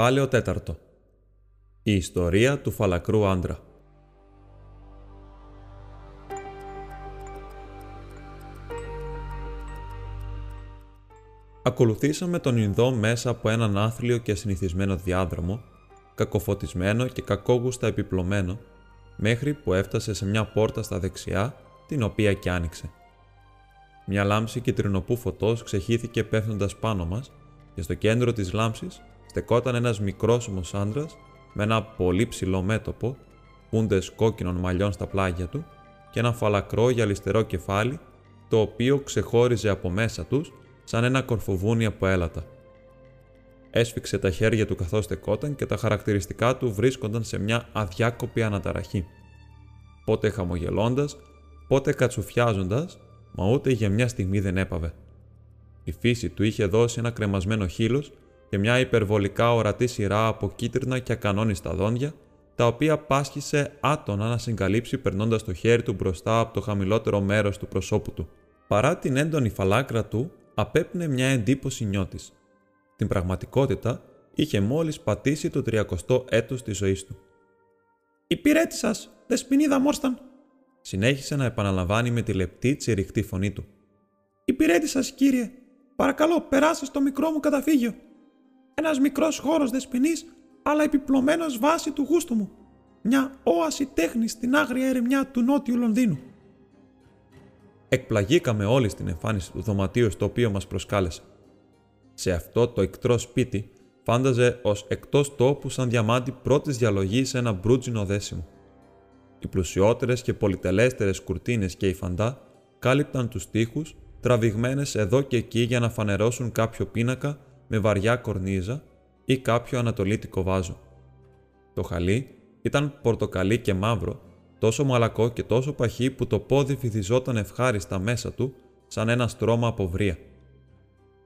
Κεφάλαιο τέταρτο. Η ιστορία του φαλακρού άντρα. Ακολουθήσαμε τον Ινδό μέσα από έναν άθλιο και συνηθισμένο διάδρομο, κακοφωτισμένο και κακόγουστα επιπλωμένο, μέχρι που έφτασε σε μια πόρτα στα δεξιά, την οποία και άνοιξε. Μια λάμψη κυτρινοπού φωτός ξεχύθηκε πέφτοντας πάνω μας και στο κέντρο της λάμψης στεκόταν ένας μικρόσωμος άντρας με ένα πολύ ψηλό μέτωπο, πούντες κόκκινων μαλλιών στα πλάγια του και ένα φαλακρό γυαλιστερό κεφάλι, το οποίο ξεχώριζε από μέσα τους σαν ένα κορφοβούνι από έλατα. Έσφιξε τα χέρια του καθώς στεκόταν και τα χαρακτηριστικά του βρίσκονταν σε μια αδιάκοπη αναταραχή. Πότε χαμογελώντας, πότε κατσουφιάζοντας, μα ούτε για μια στιγμή δεν έπαβε. Η φύση του είχε δώσει ένα κρεμασμένο χείλος και μια υπερβολικά ορατή σειρά από κίτρινα και ακανόνιστα δόντια, τα οποία πάσχισε άτονα να συγκαλύψει περνώντας το χέρι του μπροστά από το χαμηλότερο μέρος του προσώπου του. Παρά την έντονη φαλάκρα του, απέπνε μια εντύπωση νιώτης. Την πραγματικότητα είχε μόλις πατήσει το 30ο έτος της ζωής του. «Υπηρέτη σας, δεσποινίδα Μόρσταν», συνέχισε να επαναλαμβάνει με τη λεπτή τσιριχτή φωνή του. «Υπηρέτη σας, κύριε, παρακαλώ, περάστε στο μικρό μου καταφύγιο. Ένας μικρός χώρος δεσποινής, αλλά επιπλωμένος βάση του γούστου μου. Μια όαση τέχνη στην άγρια ερημιά του νότιου Λονδίνου. Εκπλαγήκαμε όλοι στην εμφάνιση του δωματίου στο οποίο μας προσκάλεσε. Σε αυτό το εκτρό σπίτι φάνταζε ως εκτός τόπου σαν διαμάντι πρώτης διαλογής σε ένα μπρούτζινο δέσιμο. Οι πλουσιότερες και πολυτελέστερες κουρτίνες και οι φαντά κάλυπταν τους τοίχους, τραβηγμένες εδώ και εκεί για να φανερώσουν κάποιο πίνακα με βαριά κορνίζα ή κάποιο ανατολίτικο βάζο. Το χαλί ήταν πορτοκαλί και μαύρο, τόσο μαλακό και τόσο παχύ που το πόδι φυθιζόταν ευχάριστα μέσα του σαν ένα στρώμα από βρία.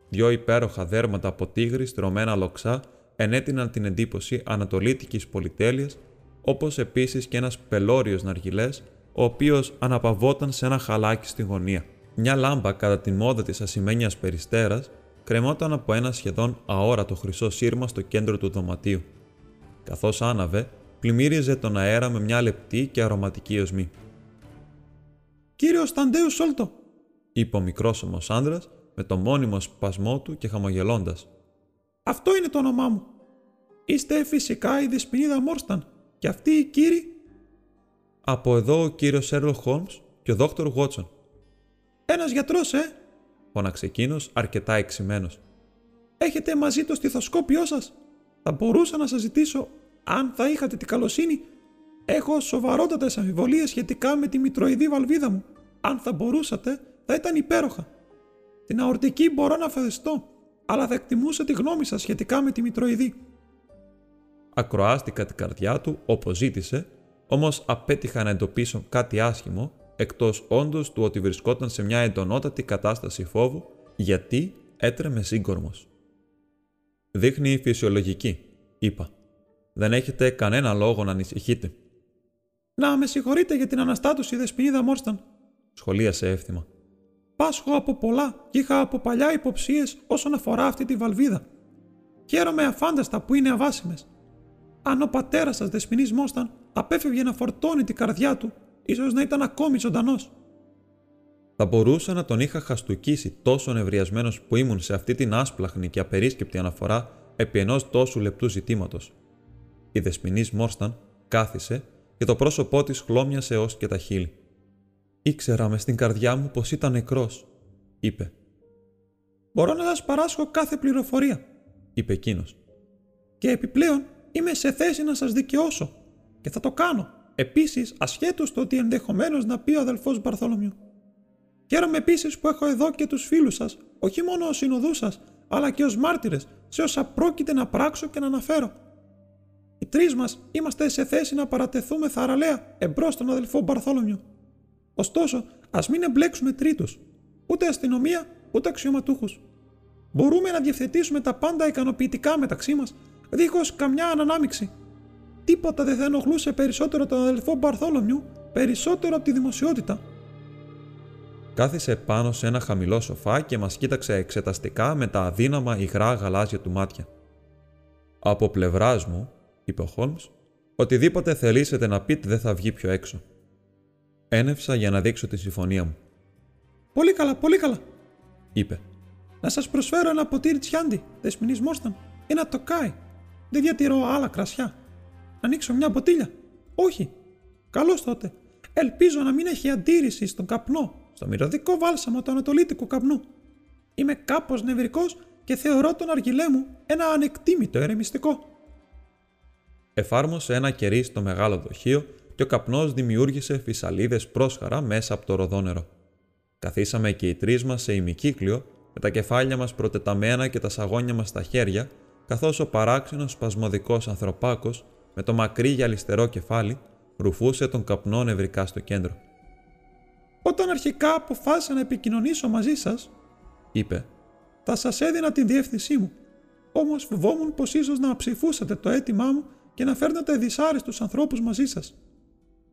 Δυο υπέροχα δέρματα από τίγρη στρωμένα λοξά ενέτειναν την εντύπωση ανατολίτικης πολυτέλειας, όπως επίσης και ένας πελώριος ναργιλές, ο οποίος αναπαυόταν σε ένα χαλάκι στη γωνία. Μια λάμπα κατά τη μόδα της ασημένιας περιστέρας κρεμόταν από ένα σχεδόν αόρατο χρυσό σύρμα στο κέντρο του δωματίου. Καθώς άναβε, πλημμύριζε τον αέρα με μια λεπτή και αρωματική οσμή. Κύριο Σταντέου Σόλτο, είπε ο μικρόσωμο άντρα με το μόνιμο σπασμό του και χαμογελώντας. Αυτό είναι το όνομά μου. Είστε φυσικά η δεσποινίδα Μόρσταν και αυτοί οι κύριοι. Από εδώ ο κύριος Σέρλο Χόλμς και ο δόκτωρ Βότσον. Ένας γιατρός, ε, φώναξε εκείνος, αρκετά εξημένος. Έχετε μαζί το στιθοσκόπιό σας. Θα μπορούσα να σας ζητήσω, αν θα είχατε την καλοσύνη, έχω σοβαρότατες αμφιβολίες σχετικά με τη μητροειδή βαλβίδα μου. Αν θα μπορούσατε, θα ήταν υπέροχα. Την αορτική μπορώ να φανταστώ, αλλά θα εκτιμούσα τη γνώμη σας σχετικά με τη μητροειδή. Ακροάστηκα την καρδιά του όπως ζήτησε, όμως απέτυχα να εντοπίσω κάτι άσχημο εκτός όντως του ότι βρισκόταν σε μια εντονότατη κατάσταση φόβου γιατί έτρεμε σύγκορμος. «Δείχνει φυσιολογική», είπα. «Δεν έχετε κανένα λόγο να ανησυχείτε». «Να με συγχωρείτε για την αναστάτωση, δεσποινίδα Μόρσταν», σχολίασε εύθυμα. «Πάσχω από πολλά και είχα από παλιά υποψίες όσον αφορά αυτή τη βαλβίδα. Χαίρομαι αφάνταστα που είναι αβάσιμες. Αν ο πατέρας σας, δεσποινής Μόρσταν, απέφευγε να φορτώνει την καρδιά του ίσως να ήταν ακόμη ζωντανός. Θα μπορούσα να τον είχα χαστούκίσει τόσο νευριασμένο που ήμουν σε αυτή την άσπλαχνη και απερίσκεπτη αναφορά επί ενός τόσου λεπτού ζητήματος. Η δεσμηνή Μόρσταν κάθισε και το πρόσωπό της χλώμιασε ως και τα χείλη. Ήξερα μες στην καρδιά μου πως ήταν νεκρός, είπε. Μπορώ να σας παράσχω κάθε πληροφορία, είπε εκείνος. Και επιπλέον είμαι σε θέση να σας δικαιώσω και θα το κάνω Επίσης, ασχέτως το ότι ενδεχομένως να πει ο αδελφός Μπαρθόλομιου. Χαίρομαι επίσης που έχω εδώ και τους φίλους σας, όχι μόνο ως συνοδούς σας, αλλά και ως μάρτυρες σε όσα πρόκειται να πράξω και να αναφέρω. Οι τρεις μας είμαστε σε θέση να παρατεθούμε θαραλέα εμπρός στον αδελφό Μπαρθόλομιο. Ωστόσο, ας μην εμπλέξουμε τρίτους, ούτε αστυνομία, ούτε αξιωματούχους. Μπορούμε να διευθετήσουμε τα πάντα ικανοποιητικά μεταξύ μας, δίχως καμιά ανανάμιξη. Τίποτα δεν θα ενοχλούσε περισσότερο τον αδελφό Μπαρθόλομιου, περισσότερο από τη δημοσιότητα. Κάθισε πάνω σε ένα χαμηλό σοφά και μας κοίταξε εξεταστικά με τα αδύναμα υγρά γαλάζια του μάτια. «Από πλευράς μου», είπε ο Χόλμς, «οτιδήποτε θελήσετε να πείτε δεν θα βγει πιο έξω». Ένευσα για να δείξω τη συμφωνία μου. «Πολύ καλά, πολύ καλά», είπε. «Να σας προσφέρω ένα ποτήρι τσιάντι, δεσμηνής μόρσταν, ένα τοκάι. Δεν διατηρώ άλλα κρασιά. Να ανοίξω μια μποτήλια. Όχι. Καλώς τότε. Ελπίζω να μην έχει αντίρρηση στον καπνό στο μυρωδικό βάλσαμο του ανατολίτικου καπνού. Είμαι κάπως νευρικός και θεωρώ τον αργυλέ μου ένα ανεκτήμητο ερεμιστικό. Εφάρμοσε ένα κερί στο μεγάλο δοχείο και ο καπνός δημιούργησε φυσαλίδες πρόσχαρα μέσα από το ροδόνερο. Καθίσαμε και οι τρεις μας σε ημικύκλιο, με τα κεφάλια μας προτεταμένα και τα σαγόνια μας στα χέρια, καθώς ο παράξενος σπασμωδικός ανθρωπάκος, με το μακρύ γυαλιστερό κεφάλι, ρουφούσε τον καπνό νευρικά στο κέντρο. Όταν αρχικά αποφάσισα να επικοινωνήσω μαζί σας, είπε, θα σας έδινα την διεύθυνσή μου. Όμως φοβόμουν πως ίσως να ψηφούσατε το αίτημά μου και να φέρνατε δυσάρεστους ανθρώπους μαζί σας.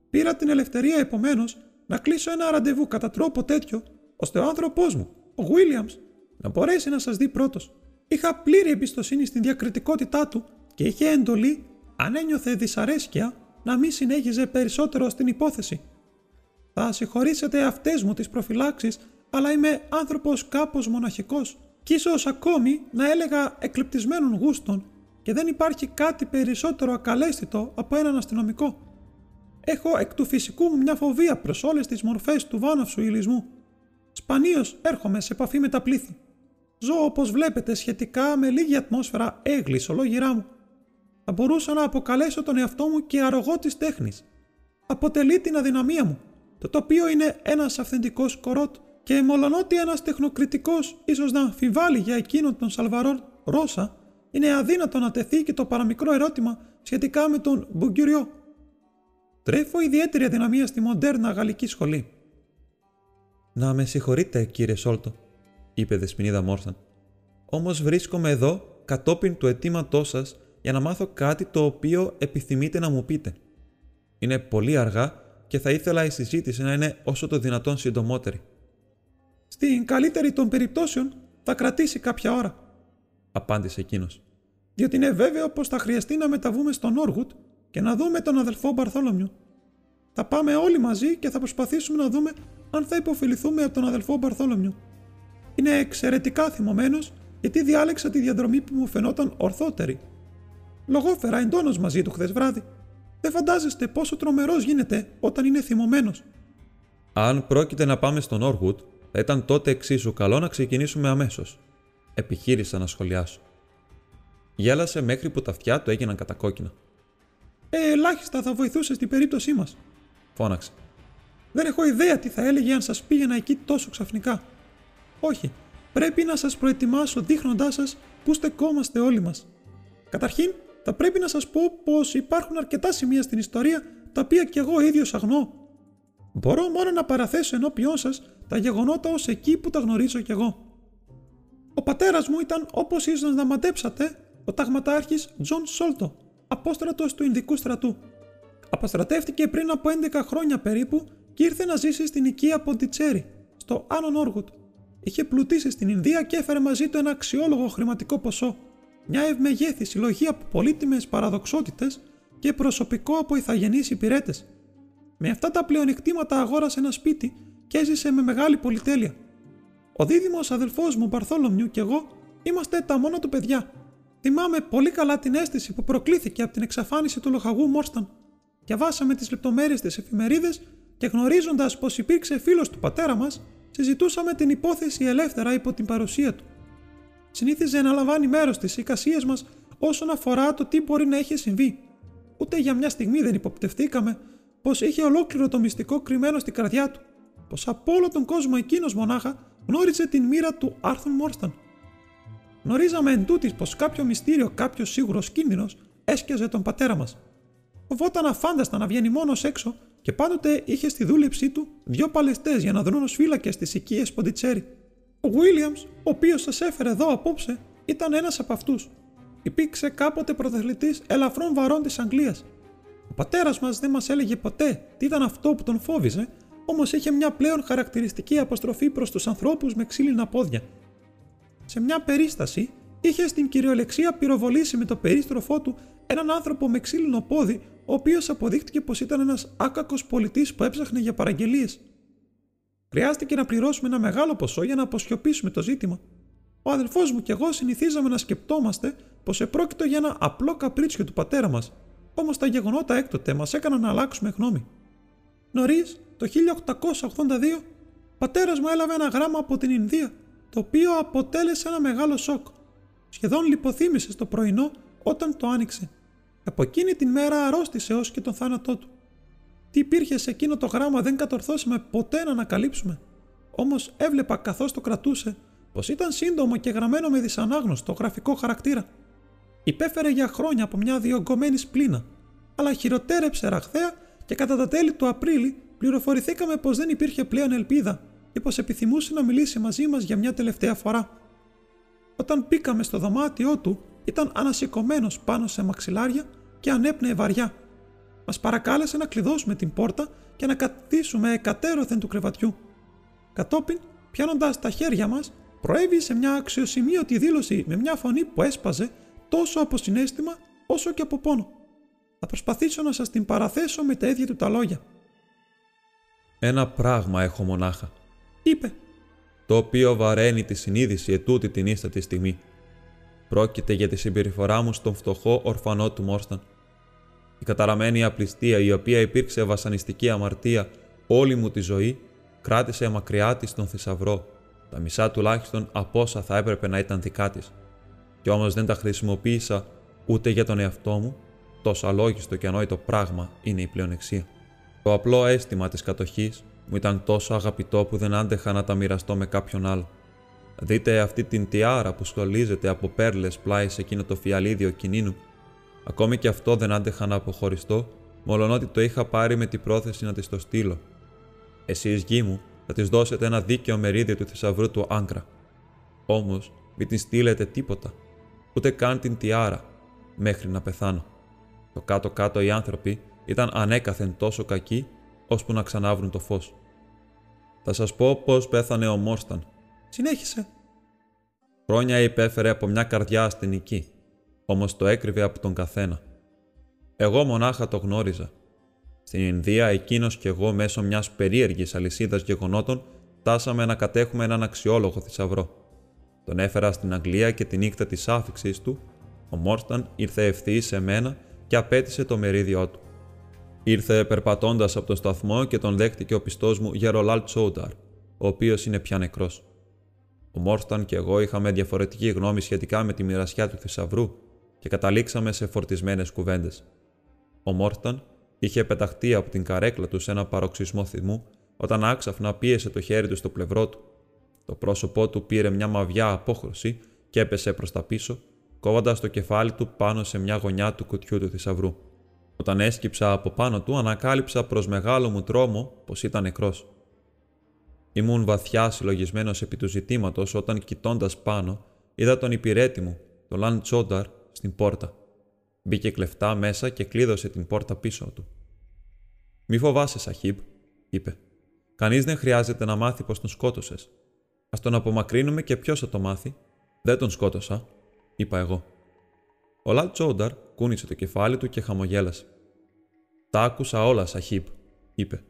Πήρα την ελευθερία επομένως να κλείσω ένα ραντεβού κατά τρόπο τέτοιο, ώστε ο άνθρωπός μου, ο Βίλιαμ, να μπορέσει να σας δει πρώτος. Είχα πλήρη εμπιστοσύνη στην διακριτικότητά του και είχε εντολή, αν ένιωθε δυσαρέσκεια, να μην συνέχιζε περισσότερο στην υπόθεση. Θα συγχωρήσετε αυτές μου τις προφυλάξεις, αλλά είμαι άνθρωπος κάπως μοναχικός, και ίσως ακόμη να έλεγα εκλεπτισμένων γούστων, και δεν υπάρχει κάτι περισσότερο ακαλέστητο από έναν αστυνομικό. Έχω εκ του φυσικού μου μια φοβία προς όλες τις μορφές του βάναυσου ηλισμού. Σπανίως έρχομαι σε επαφή με τα πλήθη. Ζω όπως βλέπετε σχετικά με λίγη ατμόσφαιρα έγκλης ολόγυρά μου. Θα μπορούσα να αποκαλέσω τον εαυτό μου και αρρωγό της τέχνης. Αποτελεί την αδυναμία μου το τοπίο είναι ένας αυθεντικός κορότ και μολονότι ένας τεχνοκριτικός ίσως να αμφιβάλλει για εκείνον τον Σαλβαρόν Ρώσα, είναι αδύνατο να τεθεί και το παραμικρό ερώτημα σχετικά με τον Μπουγκυριό. Τρέφω ιδιαίτερη αδυναμία στη μοντέρνα γαλλική σχολή. Να με συγχωρείτε, κύριε Σόλτο, είπε Δεσποινίδα Μόρθαν. Όμως βρίσκομαι εδώ κατόπιν του αιτήματός σας για να μάθω κάτι το οποίο επιθυμείτε να μου πείτε. Είναι πολύ αργά και θα ήθελα η συζήτηση να είναι όσο το δυνατόν συντομότερη. Στην καλύτερη των περιπτώσεων θα κρατήσει κάποια ώρα, απάντησε εκείνος. Διότι είναι βέβαιο πως θα χρειαστεί να μεταβούμε στον Όργουτ και να δούμε τον αδελφό Μπαρθόλομιου. Θα πάμε όλοι μαζί και θα προσπαθήσουμε να δούμε αν θα υποφεληθούμε από τον αδελφό Μπαρθόλομιου. Είναι εξαιρετικά θυμωμένος γιατί διάλεξα τη διαδρομή που μου φαινόταν ορθότερη. Λογόφερα εντόνω μαζί του χθες βράδυ δεν φαντάζεστε πόσο τρομερός γίνεται όταν είναι θυμωμένος. Αν πρόκειται να πάμε στον Όργουτ, θα ήταν τότε εξίσου καλό να ξεκινήσουμε αμέσως. Επιχείρησα να σχολιάσω. Γέλασε μέχρι που τα αυτιά του έγιναν κατακόκκινα. Ε, ελάχιστα θα βοηθούσε στην περίπτωσή μας. Φώναξε. Δεν έχω ιδέα τι θα έλεγε αν σας πήγαινα εκεί τόσο ξαφνικά. Όχι, πρέπει να σας προετοιμάσω δείχνοντάς σας πού στεκόμαστε όλοι μας. Καταρχήν, θα πρέπει να σας πω πως υπάρχουν αρκετά σημεία στην ιστορία τα οποία κι εγώ ίδιος αγνώ. Μπορώ μόνο να παραθέσω ενώπιόν σας τα γεγονότα ως εκεί που τα γνωρίζω κι εγώ. Ο πατέρας μου ήταν όπως ίσως να μαντέψατε ο ταγματάρχης Τζον Σόλτο, απόστρατος του Ινδικού στρατού. Αποστρατεύτηκε πριν από 11 χρόνια περίπου και ήρθε να ζήσει στην οικία Ποντιτσέρι, στο Άνω Νόργουντ. Είχε πλουτίσει στην Ινδία και έφερε μαζί του ένα αξιόλογο χρηματικό ποσό μια ευμεγέθη συλλογή από πολύτιμες παραδοξότητες και προσωπικό από ιθαγενείς υπηρέτες. Με αυτά τα πλεονεκτήματα αγόρασε ένα σπίτι και έζησε με μεγάλη πολυτέλεια. Ο δίδυμος αδελφός μου Μπαρθόλομιου και εγώ είμαστε τα μόνα του παιδιά. Θυμάμαι πολύ καλά την αίσθηση που προκλήθηκε από την εξαφάνιση του λοχαγού Μόρσταν. Διαβάσαμε τις λεπτομέρειες της εφημερίδε και γνωρίζοντας πως υπήρξε φίλος του πατέρα μας, συζητούσαμε την υπόθεση ελεύθερα υπό την παρουσία του συνήθιζε να λαμβάνει μέρος στις εικασίες μας όσον αφορά το τι μπορεί να έχει συμβεί. Ούτε για μια στιγμή δεν υποπτευτήκαμε πως είχε ολόκληρο το μυστικό κρυμμένο στην καρδιά του, πως από όλο τον κόσμο εκείνος μονάχα γνώριζε την μοίρα του Άρθουν Μόρσταν. Γνωρίζαμε εν τούτης πως κάποιο μυστήριο, κάποιος σίγουρος κίνδυνος έσκιαζε τον πατέρα μας. Φοβόταν αφάνταστα να βγαίνει μόνος έξω και πάντοτε είχε στη δούλεψή του δύο παλαιστές για να δρουν ως φύλακες στις οικίες Ποντιτσέρι. Ο Βίλιαμ, ο οποίος σας έφερε εδώ απόψε, ήταν ένας από αυτούς. Υπήρξε κάποτε πρωταθλητής ελαφρών βαρών της Αγγλίας. Ο πατέρας μας δεν μας έλεγε ποτέ τι ήταν αυτό που τον φόβιζε, όμως είχε μια πλέον χαρακτηριστική αποστροφή προς τους ανθρώπους με ξύλινα πόδια. Σε μια περίσταση είχε στην κυριολεξία πυροβολήσει με το περίστροφό του έναν άνθρωπο με ξύλινο πόδι, ο οποίος αποδείχτηκε πως ήταν ένας άκακος πολιτής που έψαχνε για παραγγελίες. Χρειάστηκε να πληρώσουμε ένα μεγάλο ποσό για να αποσιωπήσουμε το ζήτημα. Ο αδελφός μου και εγώ συνηθίζαμε να σκεπτόμαστε πως επρόκειτο για ένα απλό καπρίτσιο του πατέρα μας, όμως τα γεγονότα έκτοτε μας έκαναν να αλλάξουμε γνώμη. Νωρίς, το 1882, πατέρας μου έλαβε ένα γράμμα από την Ινδία, το οποίο αποτέλεσε ένα μεγάλο σοκ. Σχεδόν λιποθύμησε στο πρωινό όταν το άνοιξε. Από εκείνη την μέρα αρρώστησε ως και τον θάνατό του. Τι υπήρχε σε εκείνο το γράμμα δεν κατορθώσαμε ποτέ να ανακαλύψουμε. Όμως έβλεπα καθώς το κρατούσε πως ήταν σύντομο και γραμμένο με δυσανάγνωστο γραφικό χαρακτήρα. Υπέφερε για χρόνια από μια διωγγωμένη σπλήνα, αλλά χειροτέρεψε ραχθέα και κατά τα τέλη του Απρίλη πληροφορηθήκαμε πως δεν υπήρχε πλέον ελπίδα και πως επιθυμούσε να μιλήσει μαζί μας για μια τελευταία φορά. Όταν μπήκαμε στο δωμάτιό του, ήταν ανασηκωμένος πάνω σε μαξιλάρια και ανέπνεε βαριά. Μα παρακάλεσε να κλειδώσουμε την πόρτα και να καθίσουμε εκατέρωθεν του κρεβατιού. Κατόπιν, πιάνοντας τα χέρια μας, προέβη σε μια αξιοσημείωτη δήλωση με μια φωνή που έσπαζε τόσο από συνέστημα όσο και από πόνο. Θα προσπαθήσω να σας την παραθέσω με τα ίδια του τα λόγια. Ένα πράγμα έχω μονάχα, είπε, το οποίο βαραίνει τη συνείδηση ετούτη την ίστατη στιγμή. Πρόκειται για τη συμπεριφορά μου στον φτωχό ορφανό του Μόρσταν. Η καταραμένη απληστία η οποία υπήρξε βασανιστική αμαρτία όλη μου τη ζωή κράτησε μακριά της τον θησαυρό, τα μισά τουλάχιστον από όσα θα έπρεπε να ήταν δικά της. Κι όμως δεν τα χρησιμοποίησα ούτε για τον εαυτό μου, τόσο αλόγιστο και ανόητο πράγμα είναι η πλεονεξία. Το απλό αίσθημα της κατοχής μου ήταν τόσο αγαπητό που δεν άντεχα να τα μοιραστώ με κάποιον άλλο. Δείτε αυτή την τιάρα που σχολίζεται από πέρλες πλάι σε εκείνο το φιαλίδιο κινήνου. Ακόμη και αυτό δεν άντεχα να αποχωριστώ, μολονότι το είχα πάρει με την πρόθεση να της το στείλω. Εσεί γη μου θα της δώσετε ένα δίκαιο μερίδιο του θησαυρού του Άγκρα. Όμως μην την στείλετε τίποτα, ούτε καν την τιάρα, μέχρι να πεθάνω. Το κάτω-κάτω οι άνθρωποι ήταν ανέκαθεν τόσο κακοί, ώσπου να ξανάβρουν το φως. Θα σας πω πώς πέθανε ο Μόρσταν. Συνέχισε. Χρόνια υπέφερε από μια καρδιά ασθενική, όμως το έκρυβε από τον καθένα. Εγώ μονάχα το γνώριζα. Στην Ινδία εκείνος και εγώ μέσω μιας περίεργης αλυσίδας γεγονότων φτάσαμε να κατέχουμε έναν αξιόλογο θησαυρό. Τον έφερα στην Αγγλία και τη νύχτα της άφηξής του, ο Μόρσταν ήρθε ευθύς σε μένα και απέτησε το μερίδιό του. Ήρθε περπατώντας από το σταθμό και τον δέχτηκε ο πιστός μου Γερολάλ Τσόνταρ, ο οποίος είναι πια νεκρός. Ο Μόρσταν και εγώ είχαμε διαφορετική γνώμη σχετικά με τη μοιρασιά του θησαυρού και καταλήξαμε σε φορτισμένες κουβέντες. Ο Μόρσταν είχε πεταχτεί από την καρέκλα του σε ένα παροξισμό θυμού όταν άξαφνα πίεσε το χέρι του στο πλευρό του. Το πρόσωπό του πήρε μια μαβιά απόχρωση και έπεσε προς τα πίσω, κόβοντας το κεφάλι του πάνω σε μια γωνιά του κουτιού του θησαυρού. Όταν έσκυψα από πάνω του, ανακάλυψα προς μεγάλο μου τρόμο πως ήταν νεκρός. Ήμουν βαθιά συλλογισμένος επί του ζητήματος όταν κοιτώντας πάνω, είδα τον υπηρέτη μου, τον Λαν Τσόνταρ, στην πόρτα. Μπήκε κλεφτά μέσα και κλείδωσε την πόρτα πίσω του. Μη φοβάσαι, Σαχίμπ, είπε. Κανείς δεν χρειάζεται να μάθει πως τον σκότωσες. Α τον απομακρύνουμε και ποιος θα το μάθει. Δεν τον σκότωσα, είπα εγώ. Ο Λαν Τσόνταρ κούνησε το κεφάλι του και χαμογέλασε. Τα άκουσα όλα, Σαχίπ, είπε.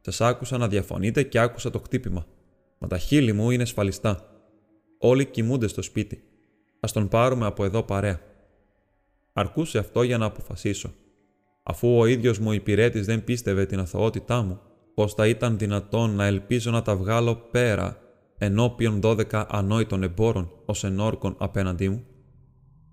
Σας άκουσα να διαφωνείτε και άκουσα το χτύπημα. Μα τα χείλη μου είναι σφαλιστά. Όλοι κοιμούνται στο σπίτι. Α τον πάρουμε από εδώ παρέα. Αρκούσε αυτό για να αποφασίσω. Αφού ο ίδιος μου υπηρέτης δεν πίστευε την αθωότητά μου, πώς θα ήταν δυνατόν να ελπίζω να τα βγάλω πέρα ενώπιον δώδεκα ανόητων εμπόρων ως ενόρκων απέναντί μου;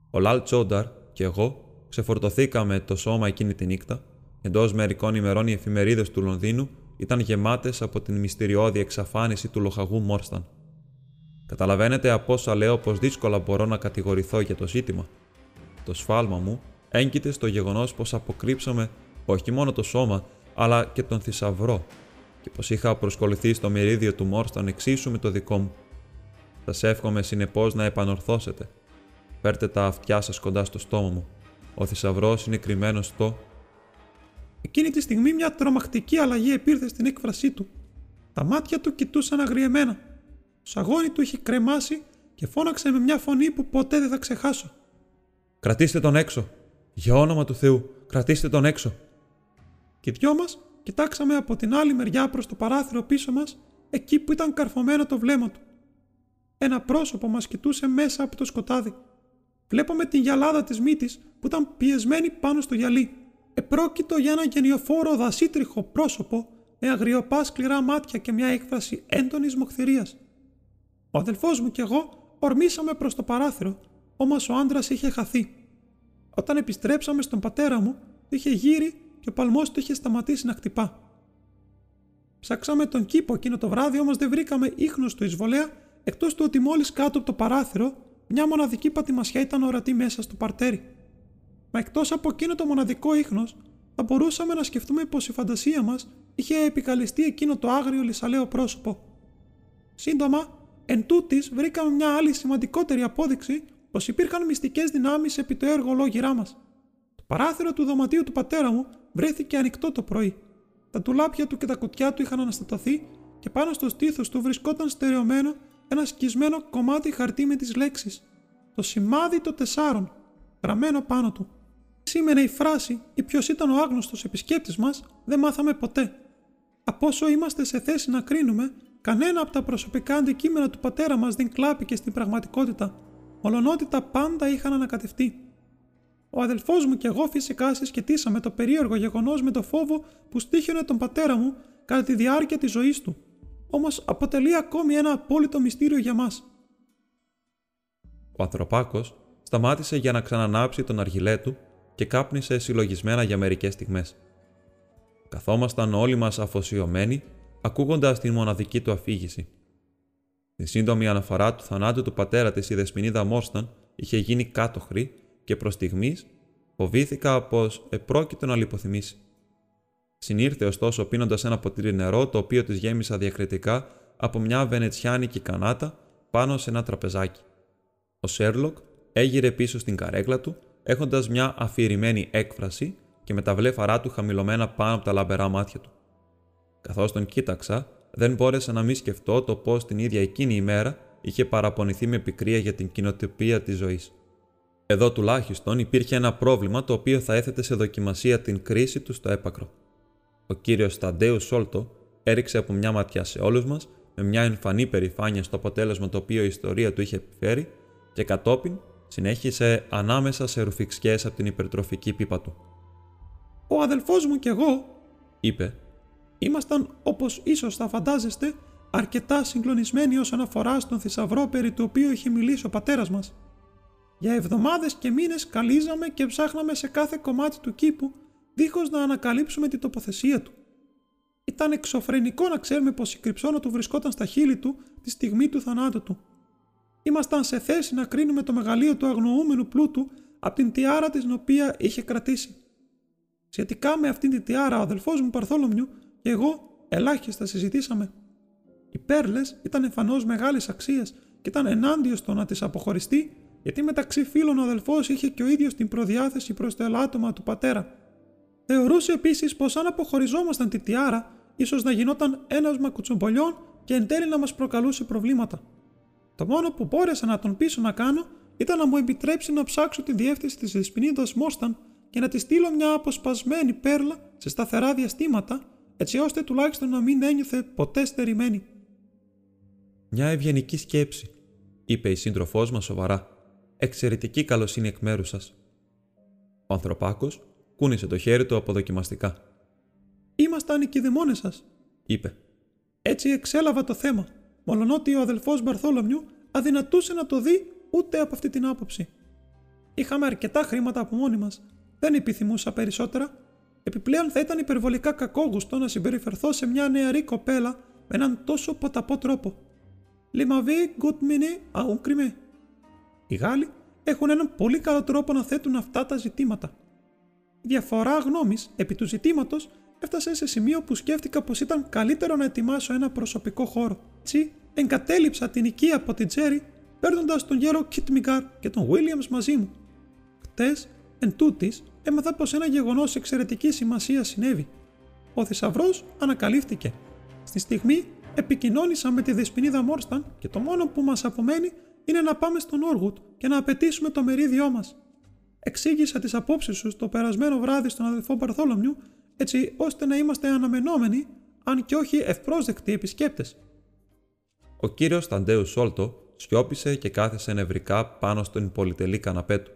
Ο Λαλ Τσόνταρ και εγώ ξεφορτωθήκαμε το σώμα εκείνη τη νύχτα Εντός μερικών ημερών οι εφημερίδες του Λονδίνου ήταν γεμάτες από την μυστηριώδη εξαφάνιση του λοχαγού Μόρσταν. Καταλαβαίνετε από όσα λέω πως δύσκολα μπορώ να κατηγορηθώ για το ζήτημα. Το σφάλμα μου έγκυται στο γεγονός πως αποκρύψαμε όχι μόνο το σώμα, αλλά και τον θησαυρό, και πως είχα προσκοληθεί στο μερίδιο του Μόρσταν εξίσου με το δικό μου. Σα εύχομαι συνεπώς να επανορθώσετε. Φέρτε τα αυτιά σας κοντά στο στόμα μου. Ο θησαυρός είναι κρυμμένος στο. Εκείνη τη στιγμή μια τρομακτική αλλαγή επήρθε στην έκφρασή του. Τα μάτια του κοιτούσαν αγριεμένα. Το σαγόνι του είχε κρεμάσει και φώναξε με μια φωνή που ποτέ δεν θα ξεχάσω. Κρατήστε τον έξω. Για όνομα του Θεού, κρατήστε τον έξω. Και δυο μας κοιτάξαμε από την άλλη μεριά προς το παράθυρο πίσω μας, εκεί που ήταν καρφωμένο το βλέμμα του. Ένα πρόσωπο μας κοιτούσε μέσα από το σκοτάδι. Βλέπαμε την γυαλάδα της μύτης που ήταν πιεσμένη πάνω στο γυαλί. Επρόκειτο για ένα γενιοφόρο δασίτριχο πρόσωπο με αγριοπά σκληρά μάτια και μια έκφραση έντονης μοχθηρίας. Ο αδελφός μου και εγώ ορμήσαμε προς το παράθυρο, όμως ο άντρας είχε χαθεί. Όταν επιστρέψαμε στον πατέρα μου, είχε γύρει και ο παλμός του είχε σταματήσει να χτυπά. Ψάξαμε τον κήπο εκείνο το βράδυ, όμως δεν βρήκαμε ίχνος του εισβολέα, εκτός του ότι μόλις κάτω από το παράθυρο μια μοναδική πατημασιά ήταν ορατή μέσα στο παρτέρι. Μα εκτός από εκείνο το μοναδικό ίχνος, θα μπορούσαμε να σκεφτούμε πως η φαντασία μας είχε επικαλεστεί εκείνο το άγριο λησαλέο πρόσωπο. Σύντομα, εν τούτης, βρήκαμε μια άλλη σημαντικότερη απόδειξη πως υπήρχαν μυστικές δυνάμεις επί το έργο λόγυρά μας. Το παράθυρο του δωματίου του πατέρα μου βρέθηκε ανοιχτό το πρωί. Τα τουλάπια του και τα κουτιά του είχαν αναστατωθεί και πάνω στο στήθος του βρισκόταν στερεωμένο ένα σκισμένο κομμάτι χαρτί με τις λέξεις. Το σημάδι των τεσσάρων, γραμμένο πάνω του. Σήμαινε η φράση ή ποιος ήταν ο άγνωστος επισκέπτης μας, δεν μάθαμε ποτέ. Από όσο είμαστε σε θέση να κρίνουμε, κανένα από τα προσωπικά αντικείμενα του πατέρα μας δεν κλάπηκε στην πραγματικότητα, μολονότι τα πάντα είχαν ανακατευτεί. Ο αδελφός μου και εγώ φυσικά συσχετήσαμε το περίεργο γεγονός με το φόβο που στήχιωνε τον πατέρα μου κατά τη διάρκεια της ζωής του. Όμως αποτελεί ακόμη ένα απόλυτο μυστήριο για μας. Ο ανθρωπάκος σταμάτησε για να ξανανάψει τον αργυλέ του και κάπνισε συλλογισμένα για μερικές στιγμές. Καθόμασταν όλοι μας αφοσιωμένοι, ακούγοντας την μοναδική του αφήγηση. Την σύντομη αναφορά του θανάτου του πατέρα της η Δεσποινίδα Μόρσταν είχε γίνει κάτοχρη και προς στιγμής φοβήθηκα πως επρόκειτο να λιποθυμήσει. Συνήρθε ωστόσο πίνοντας ένα ποτήρι νερό το οποίο της γέμισα διακριτικά από μια βενετσιάνικη κανάτα πάνω σε ένα τραπεζάκι. Ο Σέρλοκ έγειρε πίσω στην καρέκλα του έχοντας μια αφηρημένη έκφραση και με τα βλέφαρά του χαμηλωμένα πάνω από τα λαμπερά μάτια του. Καθώς τον κοίταξα, δεν μπόρεσα να μην σκεφτώ το πώς την ίδια εκείνη ημέρα είχε παραπονηθεί με πικρία για την κοινοτυπία της ζωής. Εδώ τουλάχιστον υπήρχε ένα πρόβλημα το οποίο θα έθετε σε δοκιμασία την κρίση του στο έπακρο. Ο κύριος Ταντέου Σόλτο έριξε από μια ματιά σε όλους μας με μια εμφανή περηφάνεια στο αποτέλεσμα το οποίο η ιστορία του είχε επιφέρει και κατόπιν συνέχισε ανάμεσα σε ρουφιξιές από την υπερτροφική πίπα του. «Ο αδελφός μου κι εγώ», είπε, «ήμασταν, όπως ίσως θα φαντάζεστε, αρκετά συγκλονισμένοι όσον αφορά στον θησαυρό περί του οποίου είχε μιλήσει ο πατέρας μας. Για εβδομάδες και μήνες καλίζαμε και ψάχναμε σε κάθε κομμάτι του κήπου, δίχως να ανακαλύψουμε την τοποθεσία του. Ήταν εξωφρενικό να ξέρουμε πως η κρυψώνα του βρισκόταν στα χείλη του τη στιγμή του θανάτου του ήμασταν σε θέση να κρίνουμε το μεγαλείο του αγνοούμενου πλούτου από την τιάρα την οποία είχε κρατήσει. Σχετικά με αυτήν την τιάρα, ο αδελφός μου Παρθόλομιου και εγώ ελάχιστα συζητήσαμε. Οι πέρλες ήταν εμφανώς μεγάλη αξία και ήταν ενάντια στο να τις αποχωριστεί, γιατί μεταξύ φίλων ο αδελφός είχε και ο ίδιος την προδιάθεση προς το ελάττωμα του πατέρα. Θεωρούσε επίσης πως αν αποχωριζόμασταν τη τιάρα, ίσως να γινόταν ένα μακουτσομπολιών και εν τέλει να μας προκαλούσε προβλήματα. Το μόνο που μπόρεσα να τον πείσω να κάνω ήταν να μου επιτρέψει να ψάξω τη διεύθυνση της Δεσποινίδα Μόσταν και να της στείλω μια αποσπασμένη πέρλα σε σταθερά διαστήματα, έτσι ώστε τουλάχιστον να μην ένιωθε ποτέ στερημένη. Μια ευγενική σκέψη, είπε η σύντροφός μας σοβαρά. Εξαιρετική καλοσύνη εκ μέρους σας. Ο ανθρωπάκος κούνησε το χέρι του αποδοκιμαστικά. Ήμασταν οι κηδεμόνε σας, είπε. Έτσι εξέλαβα το θέμα μολονότι ο αδελφός Μπαρθόλομιου αδυνατούσε να το δει ούτε από αυτή την άποψη. Είχαμε αρκετά χρήματα από μόνοι μας. Δεν επιθυμούσα περισσότερα. Επιπλέον θα ήταν υπερβολικά κακόγουστο να συμπεριφερθώ σε μια νεαρή κοπέλα με έναν τόσο ποταπό τρόπο. Le m'avez godmené à un crime. Οι Γάλλοι έχουν έναν πολύ καλό τρόπο να θέτουν αυτά τα ζητήματα. Η διαφορά γνώμης επί του ζητήματος έφτασε σε σημείο που σκέφτηκα πως ήταν καλύτερο να ετοιμάσω ένα προσωπικό χώρο. Έτσι, εγκατέλειψα την οικία από την Τζέρι, παίρνοντας τον γέρο Κιτ Μιγκάρ και τον Williams μαζί μου. Χτες, εν τούτης, έμαθα πως ένα γεγονός εξαιρετικής σημασίας συνέβη. Ο θησαυρός ανακαλύφθηκε. Στη στιγμή επικοινώνησα με τη δεσποινίδα Μόρσταν και το μόνο που μας απομένει είναι να πάμε στον Όργουτ και να απαιτήσουμε το μερίδιό μας. Εξήγησα τις απόψεις σου το περασμένο βράδυ στον αδελφό Παρθόλομιου, έτσι ώστε να είμαστε αναμενόμενοι, αν και όχι ευπρόσδεκτοι επισκέπτες. Ο κύριος Ταντέους Σόλτο σιώπησε και κάθεσε νευρικά πάνω στον πολυτελή καναπέ του.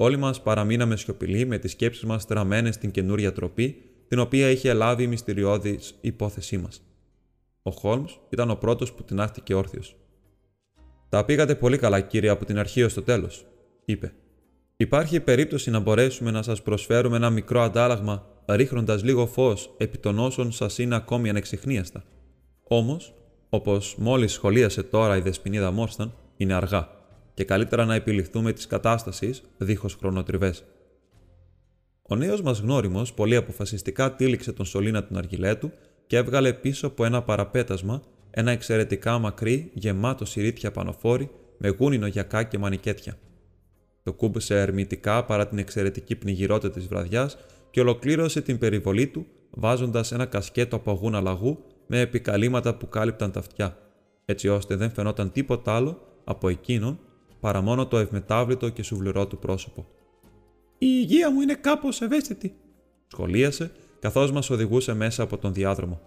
Όλοι μας παραμείναμε σιωπηλοί με τις σκέψεις μας τραμμένε στην καινούρια τροπή, την οποία είχε λάβει η μυστηριώδης υπόθεσή μας. Ο Χόλμς ήταν ο πρώτος που τεινάχτηκε όρθιος. Τα πήγατε πολύ καλά, κύριε, από την αρχή ως το τέλος, είπε. Υπάρχει περίπτωση να μπορέσουμε να σας προσφέρουμε ένα μικρό αντάλλαγμα, ρίχνοντας λίγο φως επί των όσων σας είναι ακόμη ανεξιχνίαστα. Όμως, όπως μόλις σχολίασε τώρα η δεσποινίδα Μόρσταν, είναι αργά και καλύτερα να επιληφθούμε της κατάστασης δίχως χρονοτριβές. Ο νέος μας γνώριμος πολύ αποφασιστικά τήληξε τον σωλήνα του αργιλέτου και έβγαλε πίσω από ένα παραπέτασμα ένα εξαιρετικά μακρύ, γεμάτο σιρίτια πανοφόρι με γούνινο γιακά και μανικέτια. Το κούμπησε ερμητικά παρά την εξαιρετική πνιγυρότητα της βραδιάς και ολοκλήρωσε την περιβολή του βάζοντας ένα κασκέτο από γούνα λαγού με επικαλύματα που κάλυπταν τα αυτιά, έτσι ώστε δεν φαινόταν τίποτα άλλο από εκείνον παρά μόνο το ευμετάβλητο και σουβλερό του πρόσωπο. Η υγεία μου είναι κάπως ευαίσθητη, σχολίασε καθώς μας οδηγούσε μέσα από τον διάδρομο.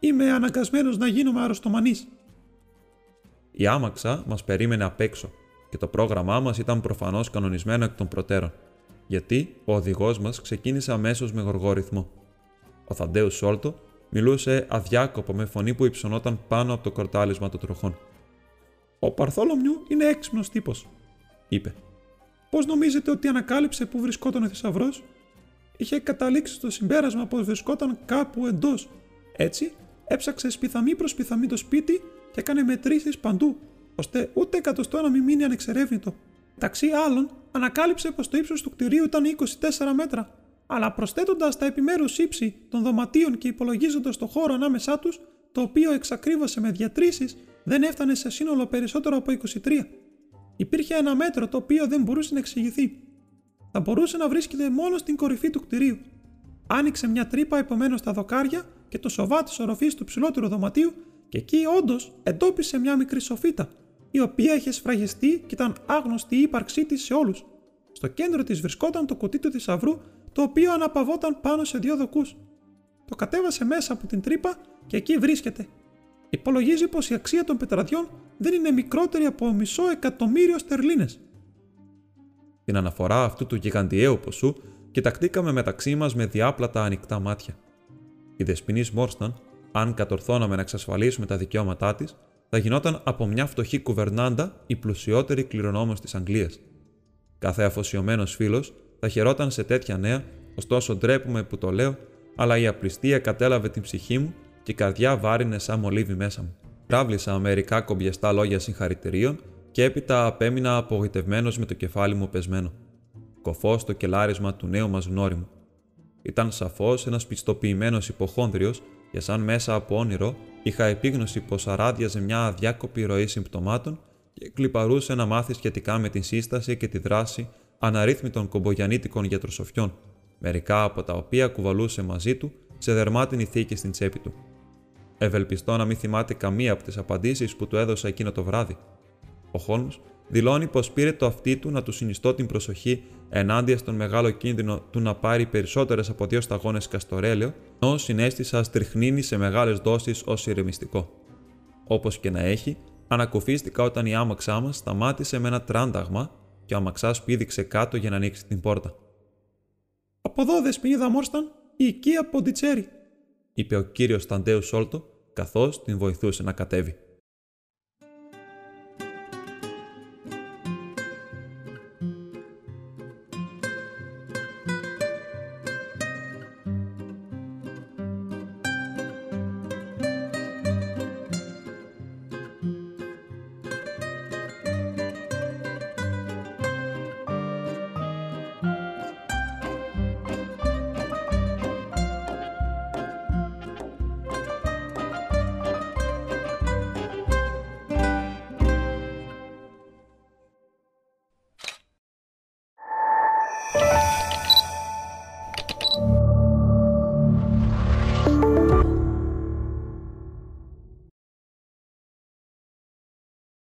Είμαι αναγκασμένος να γίνομαι αρρωστομανής. Η άμαξα μας περίμενε απ' έξω και το πρόγραμμά μας ήταν προφανώς κανονισμένο εκ των προτέρων, γιατί ο οδηγός μας ξεκίνησε αμέσως με γοργό ρυθμό. Ο Θαντέους Σόλτο μιλούσε αδιάκοπο με φωνή που υψωνόταν πάνω από το κορτάλισμα των τροχών. Ο Παρθόλομιου είναι έξυπνος τύπος, είπε. Πώς νομίζετε ότι ανακάλυψε που βρισκόταν ο θησαυρός, είχε καταλήξει στο συμπέρασμα πως βρισκόταν κάπου εντός. Έτσι, έψαξε σπιθαμή προς σπιθαμή το σπίτι και έκανε μετρήσεις παντού, ώστε ούτε εκατοστό να μην μείνει ανεξερεύνητο. Ταξί άλλων, ανακάλυψε πως το ύψος του κτηρίου ήταν 24 μέτρα, αλλά προσθέτοντας τα επιμέρους ύψη των δωματίων και υπολογίζοντας το χώρο ανάμεσά τους, το οποίο εξακρίβωσε με διατρήσεις, δεν έφτανε σε σύνολο περισσότερο από 23. Υπήρχε ένα μέτρο το οποίο δεν μπορούσε να εξηγηθεί. Θα μπορούσε να βρίσκεται μόνο στην κορυφή του κτηρίου. Άνοιξε μια τρύπα επομένως στα δοκάρια και το σοβά της οροφής του ψηλότερου δωματίου και εκεί όντως εντόπισε μια μικρή σοφίτα, η οποία είχε σφραγιστεί και ήταν άγνωστη η ύπαρξή της σε όλους. Στο κέντρο της βρισκόταν το κουτί του θησαυρού, το οποίο αναπαυόταν πάνω σε δύο δοκούς. Το κατέβασε μέσα από την τρύπα και εκεί βρίσκεται. Υπολογίζει πως η αξία των πετραδιών δεν είναι μικρότερη από μισό εκατομμύριο στερλίνες. Την αναφορά αυτού του γιγαντιαίου ποσού κοιτακτήκαμε μεταξύ μας με διάπλατα ανοιχτά μάτια. Η δεσποινής Μόρσταν, αν κατορθώναμε να εξασφαλίσουμε τα δικαιώματά της, θα γινόταν από μια φτωχή κουβερνάντα η πλουσιότερη κληρονόμος της Αγγλίας. Κάθε αφοσιωμένος φίλος θα χαιρόταν σε τέτοια νέα, ωστόσο ντρέπουμε που το λέω, αλλά η απληστία κατέλαβε την ψυχή μου και η καρδιά βάρινε σαν μολύβι μέσα μου. Τράβλησα μερικά κομπιαστά λόγια συγχαρητηρίων και έπειτα απέμεινα απογοητευμένος με το κεφάλι μου πεσμένο. Κοφό στο κελάρισμα του νέου μας γνώριμου. Ήταν σαφώς ένας πιστοποιημένος υποχόνδριος και σαν μέσα από όνειρο είχα επίγνωση πως αράδιαζε μια αδιάκοπη ροή συμπτωμάτων και κλιπαρούσε να μάθει σχετικά με την σύσταση και τη δράση αναρρύθμιτων κομπογιανίτικων γιατροσοφιών, μερικά από τα οποία κουβαλούσε μαζί του σε δερμάτινη θήκη στην τσέπη του. Ευελπιστώ να μην θυμάται καμία από τις απαντήσεις που του έδωσα εκείνο το βράδυ. Ο Χόλμς δηλώνει πως πήρε το αυτί του να του συνιστώ την προσοχή ενάντια στον μεγάλο κίνδυνο του να πάρει περισσότερες από δύο σταγόνες καστορέλαιο, ενώ συνέστησα στριχνίνη σε μεγάλες δόσεις ως ηρεμιστικό. Όπως και να έχει, ανακουφίστηκα όταν η άμαξά μας σταμάτησε με ένα τράνταγμα και ο αμαξάς πήδηξε κάτω για να ανοίξει την πόρτα. Από εδώ, δεσποινίδα Μόρσταν, η οικία Ποντιτσέρι, είπε ο κύριος Ταντέου Σόλτο, καθώς την βοηθούσε να κατέβει.